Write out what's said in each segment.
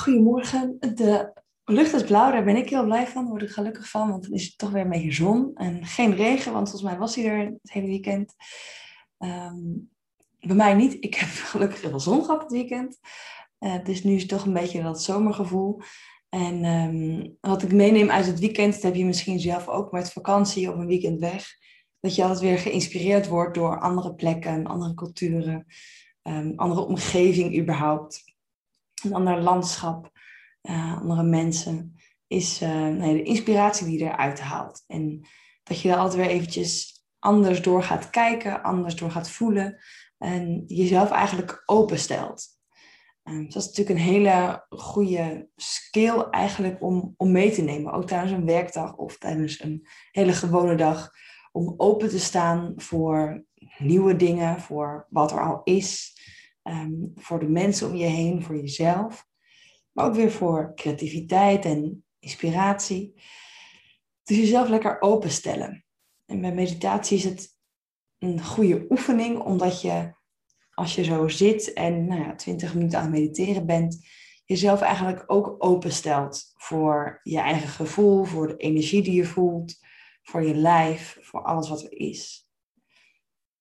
Goedemorgen. De lucht is blauw, daar ben ik heel blij van. Daar word ik gelukkig van, want dan is het toch weer een beetje zon. En geen regen, want volgens mij was hij er het hele weekend. Ehm, bij mij niet. Ik heb gelukkig heel veel zon gehad het weekend. Uh, dus nu is het toch een beetje dat zomergevoel. En ehm, wat ik meeneem uit het weekend, dat heb je misschien zelf ook met vakantie of een weekend weg. Dat je altijd weer geïnspireerd wordt door andere plekken, andere culturen, um, andere omgeving überhaupt een ander landschap, uh, andere mensen, is nee, de inspiratie die je eruit haalt. En dat je er altijd weer eventjes anders door gaat kijken, anders door gaat voelen en jezelf eigenlijk openstelt. Um, dat is natuurlijk een hele goede skill eigenlijk om, om mee te nemen, ook tijdens een werkdag of tijdens een hele gewone dag, om open te staan voor nieuwe dingen, voor wat er al is, Ehm, voor de mensen om je heen, voor jezelf. Maar ook weer voor creativiteit en inspiratie. Dus jezelf lekker openstellen. En bij meditatie is het een goede oefening, omdat je als je zo zit en nou ja, 20 minuten aan het mediteren bent, jezelf eigenlijk ook openstelt voor je eigen gevoel, voor de energie die je voelt, voor je lijf, voor alles wat er is.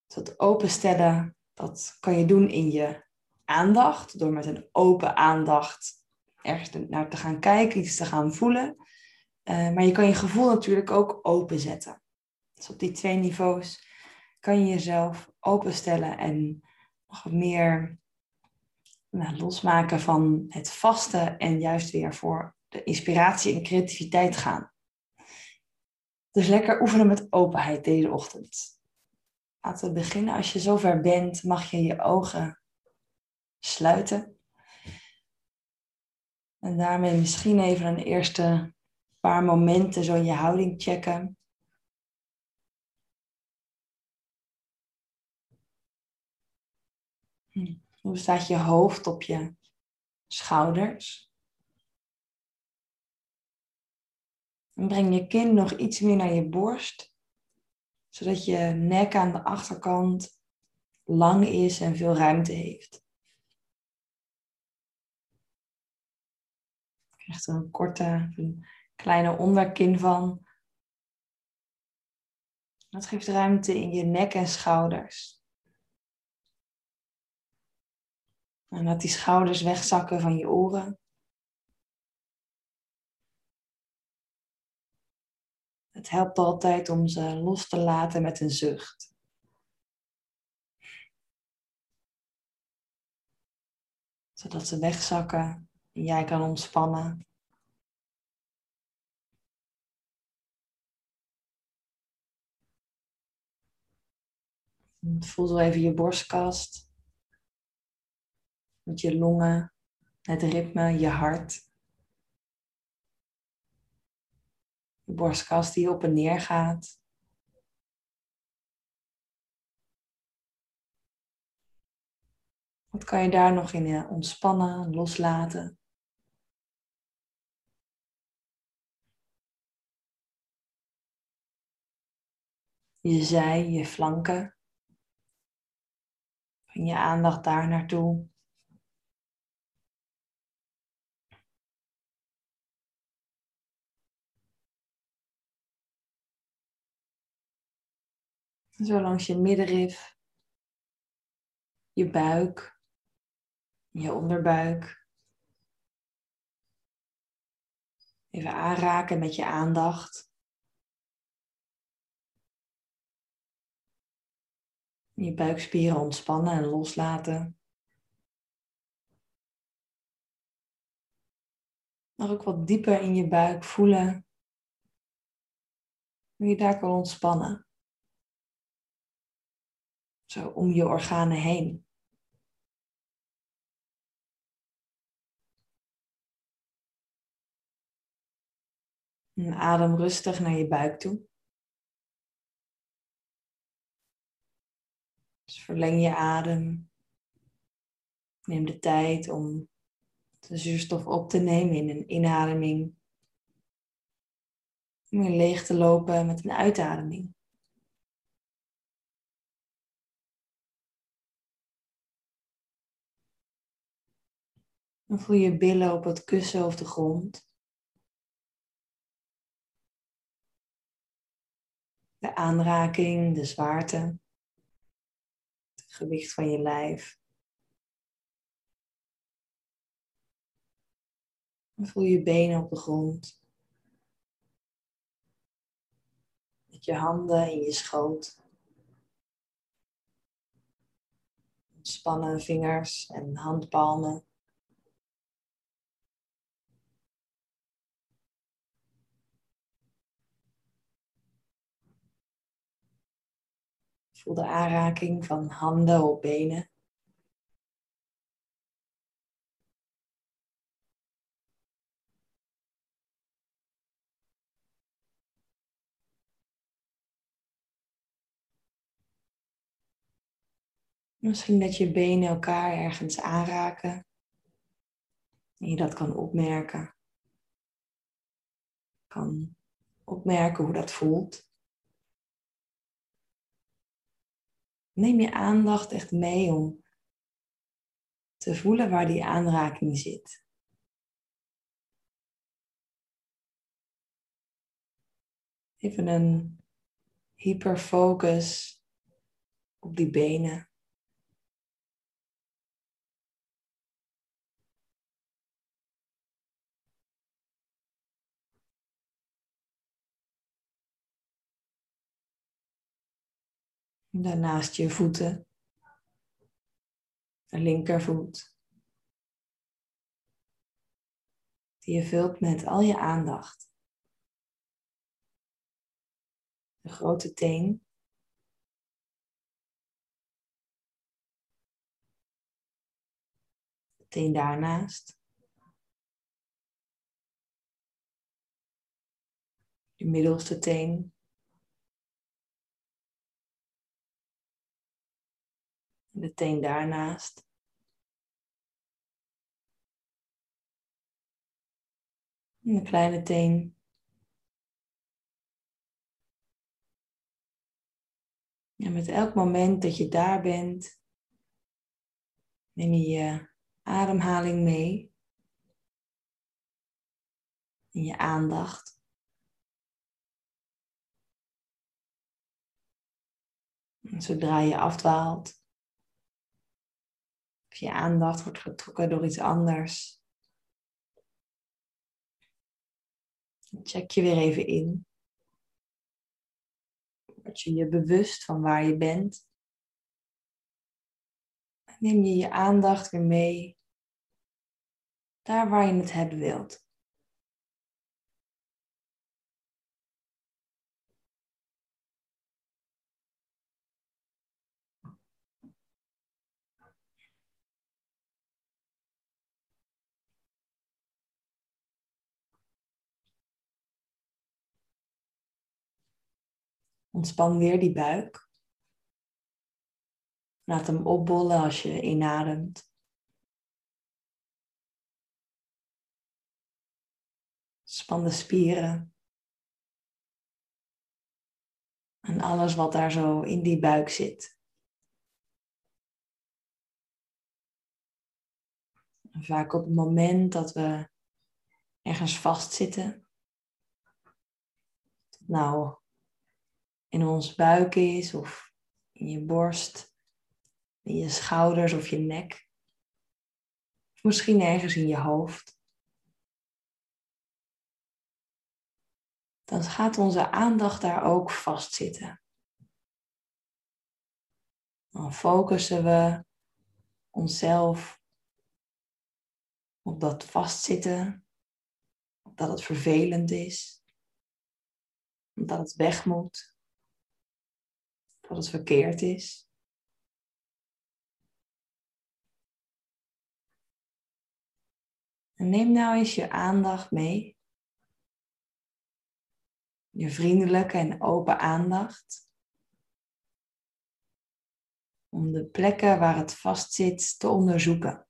Dus dat openstellen dat kan je doen in je aandacht, door met een open aandacht ergens naar te gaan kijken, iets te gaan voelen. Uh, maar je kan je gevoel natuurlijk ook openzetten. Dus op die twee niveaus kan je jezelf openstellen en nog meer nou, losmaken van het vaste en juist weer voor de inspiratie en creativiteit gaan. Dus lekker oefenen met openheid deze ochtend. Laten we beginnen. Als je zover bent, mag je je ogen sluiten. En daarmee misschien even een eerste paar momenten zo in je houding checken. Hm. Hoe staat je hoofd op je schouders? En breng je kin nog iets meer naar je borst zodat je nek aan de achterkant lang is en veel ruimte heeft. Je krijgt er een korte, een kleine onderkin van. Dat geeft ruimte in je nek en schouders. En laat die schouders wegzakken van je oren. Het helpt altijd om ze los te laten met een zucht. Zodat ze wegzakken en jij kan ontspannen. Voel zo even je borstkast. Met je longen, het ritme, je hart. De borstkas die op en neer gaat. Wat kan je daar nog in eh, ontspannen, loslaten? Je zij, je flanken. Breng je aandacht daar naartoe. Zo langs je middenrif, je buik, je onderbuik. Even aanraken met je aandacht. Je buikspieren ontspannen en loslaten. Maar ook wat dieper in je buik voelen. Hoe je daar kan ontspannen. Zo om je organen heen. En adem rustig naar je buik toe. Dus verleng je adem. Neem de tijd om de zuurstof op te nemen in een inademing. Om weer leeg te lopen met een uitademing. En voel je billen op het kussen of de grond. De aanraking, de zwaarte, het gewicht van je lijf. En voel je benen op de grond. Met je handen in je schoot. Ontspannen vingers en handpalmen. De aanraking van handen op benen. Misschien dat je benen elkaar ergens aanraken. En je dat kan opmerken. Kan opmerken hoe dat voelt. Neem je aandacht echt mee om te voelen waar die aanraking zit. Even een hyperfocus op die benen. Daarnaast je voeten. De linkervoet. Die je vult met al je aandacht. De grote teen. De teen daarnaast. De middelste teen. De teen daarnaast. En de kleine teen. En met elk moment dat je daar bent, neem je je ademhaling mee. En je aandacht. En zodra je afdwaalt, je aandacht wordt getrokken door iets anders. Check je weer even in. Word je je bewust van waar je bent. Neem je je aandacht weer mee daar waar je het hebben wilt. Ontspan weer die buik. Laat hem opbollen als je inademt. Span de spieren. En alles wat daar zo in die buik zit. Vaak op het moment dat we ergens vastzitten. Nou, in ons buik is of in je borst, in je schouders of je nek. Misschien ergens in je hoofd. Dan gaat onze aandacht daar ook vastzitten. Dan focussen we onszelf op dat vastzitten, op dat het vervelend is, dat het weg moet dat het verkeerd is. En neem nou eens je aandacht mee. Je vriendelijke en open aandacht. Om de plekken waar het vastzit te onderzoeken.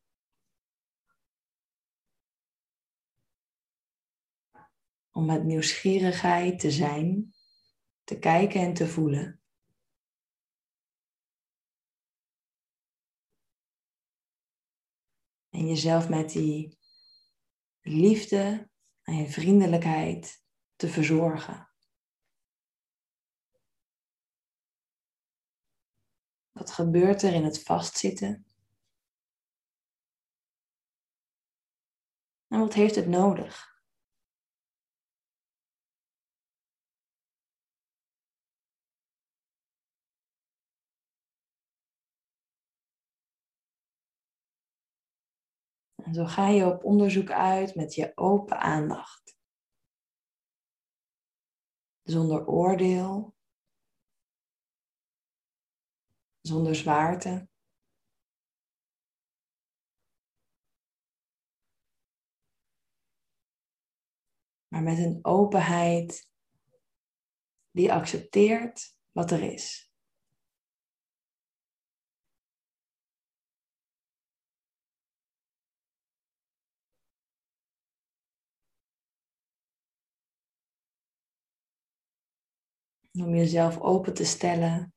Om met nieuwsgierigheid te zijn, te kijken en te voelen. En jezelf met die liefde en je vriendelijkheid te verzorgen. Wat gebeurt er in het vastzitten? En wat heeft het nodig? En zo ga je op onderzoek uit met je open aandacht. Zonder oordeel. Zonder zwaarte. Maar met een openheid die accepteert wat er is. Om jezelf open te stellen.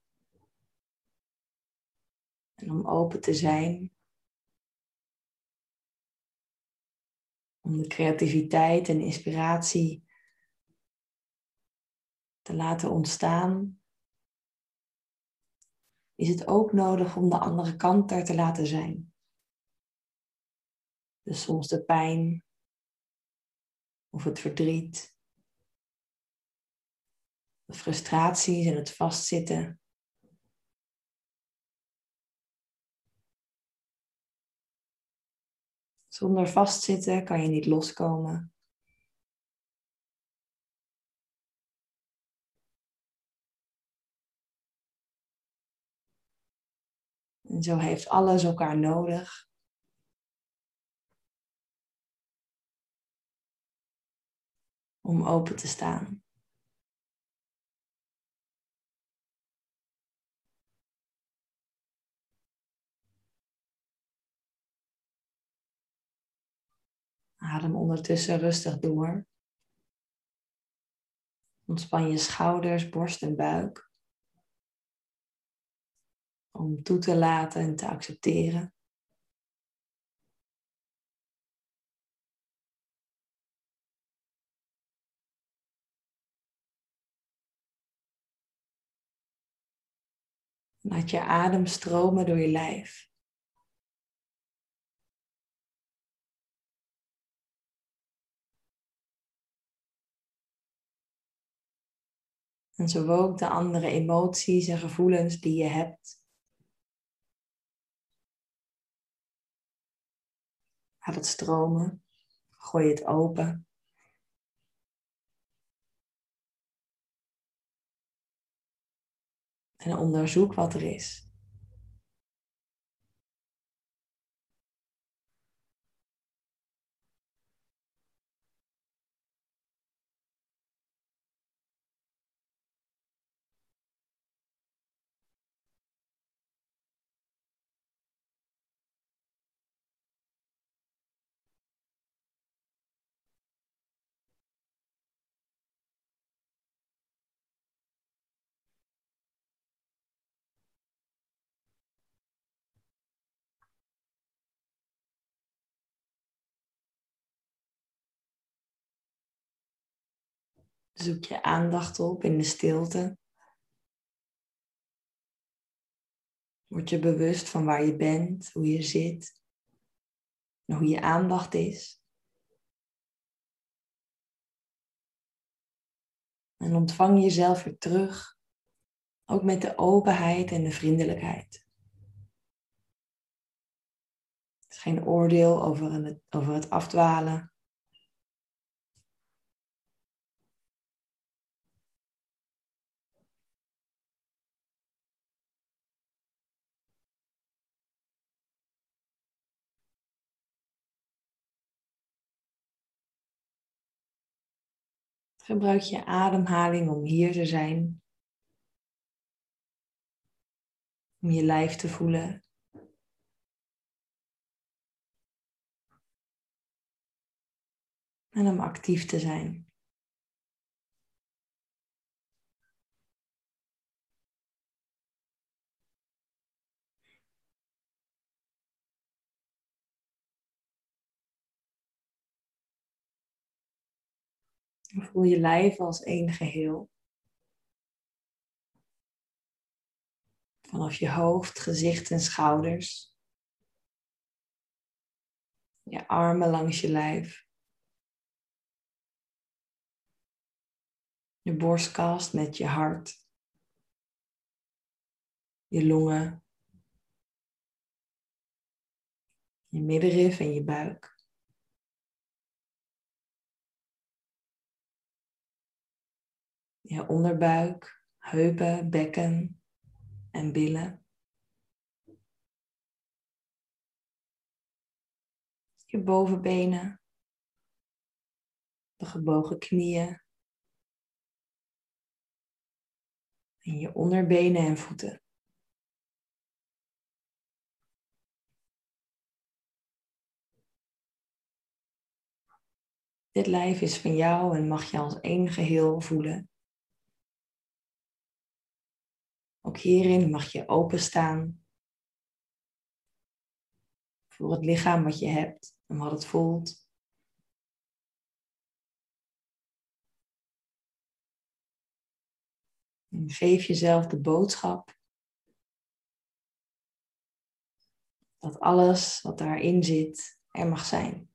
En om open te zijn. Om de creativiteit en inspiratie te laten ontstaan. Is het ook nodig om de andere kant er te laten zijn. Dus soms de pijn of het verdriet frustraties en het vastzitten. Zonder vastzitten kan je niet loskomen. En zo heeft alles elkaar nodig. Om open te staan. Adem ondertussen rustig door. Ontspan je schouders, borst en buik. Om toe te laten en te accepteren. Laat je adem stromen door je lijf. En zo ook de andere emoties en gevoelens die je hebt. Laat het stromen. Gooi het open. En onderzoek wat er is. Zoek je aandacht op in de stilte. Word je bewust van waar je bent, hoe je zit, en hoe je aandacht is. En ontvang jezelf weer terug, ook met de openheid en de vriendelijkheid. Het is geen oordeel over het, over het afdwalen. Gebruik je ademhaling om hier te zijn. Om je lijf te voelen. En om actief te zijn. Voel je lijf als één geheel. Vanaf je hoofd, gezicht en schouders. Je armen langs je lijf. Je borstkast met je hart. Je longen. Je middenrif en je buik. Je onderbuik, heupen, bekken en billen. Je bovenbenen, de gebogen knieën en je onderbenen en voeten. Dit lijf is van jou en mag je als één geheel voelen. Ook hierin mag je openstaan voor het lichaam wat je hebt en wat het voelt. En geef jezelf de boodschap dat alles wat daarin zit er mag zijn.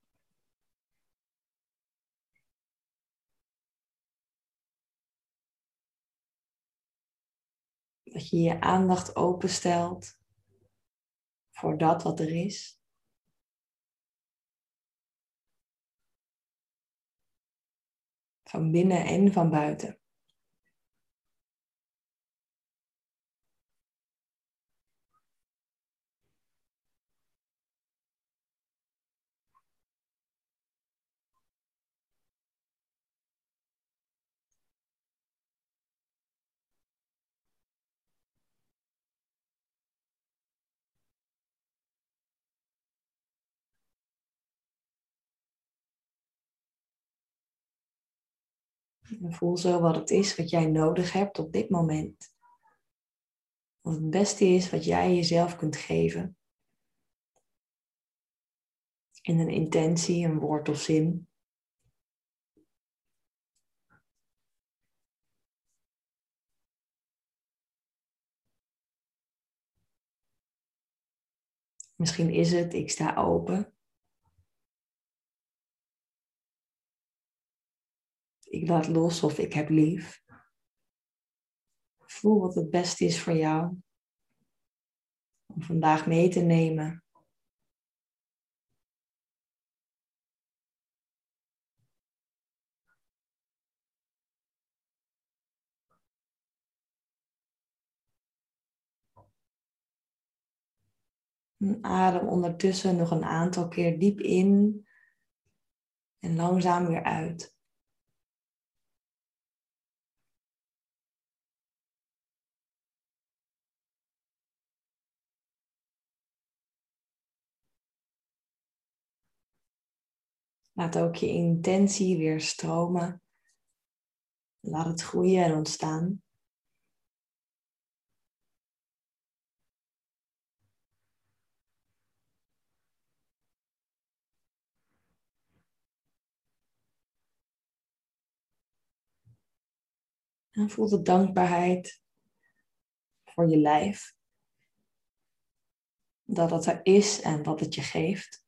Dat je je aandacht openstelt voor dat wat er is. Van binnen en van buiten. En voel zo wat het is wat jij nodig hebt op dit moment. Wat het beste is wat jij jezelf kunt geven. In een intentie, een woord of zin. Misschien is het, ik sta open. Ik laat los of ik heb lief. Voel wat het beste is voor jou om vandaag mee te nemen. Adem ondertussen nog een aantal keer diep in en langzaam weer uit. Laat ook je intentie weer stromen. Laat het groeien en ontstaan. En voel de dankbaarheid voor je lijf. Dat het er is en wat het je geeft.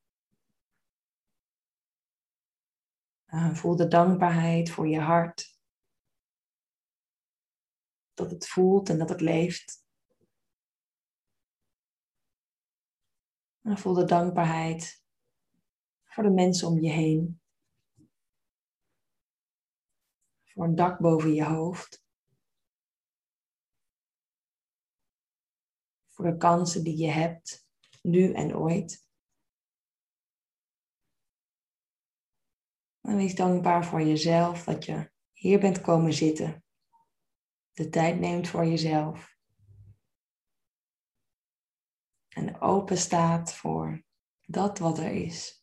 Uh, voel de dankbaarheid voor je hart. Dat het voelt en dat het leeft. En voel de dankbaarheid voor de mensen om je heen. Voor een dak boven je hoofd. Voor de kansen die je hebt, nu en ooit. En wees dankbaar voor jezelf dat je hier bent komen zitten. De tijd neemt voor jezelf. En open staat voor dat wat er is.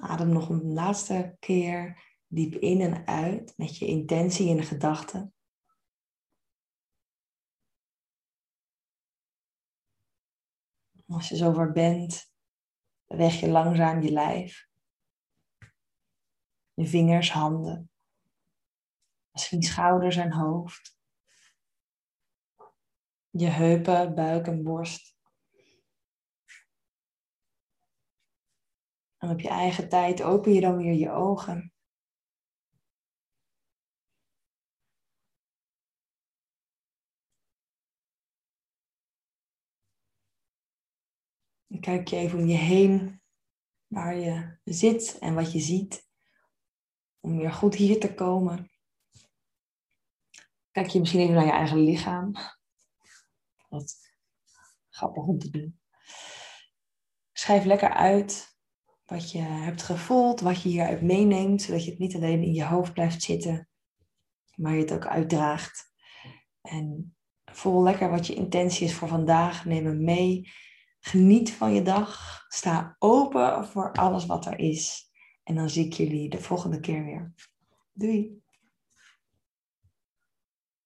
Adem nog een laatste keer diep in en uit met je intentie en gedachten. Als je zover bent, beweeg je langzaam je lijf. Je vingers, handen. Misschien schouders en hoofd. Je heupen, buik en borst. Op je eigen tijd open je dan weer je ogen. Kijk je even om je heen waar je zit en wat je ziet. Om weer goed hier te komen. Kijk je misschien even naar je eigen lichaam. Wat grappig om te doen. Schrijf lekker uit wat je hebt gevoeld, wat je hieruit meeneemt, zodat je het niet alleen in je hoofd blijft zitten, maar je het ook uitdraagt. En voel lekker wat je intentie is voor vandaag. Neem hem mee. Geniet van je dag. Sta open voor alles wat er is. En dan zie ik jullie de volgende keer weer. Doei!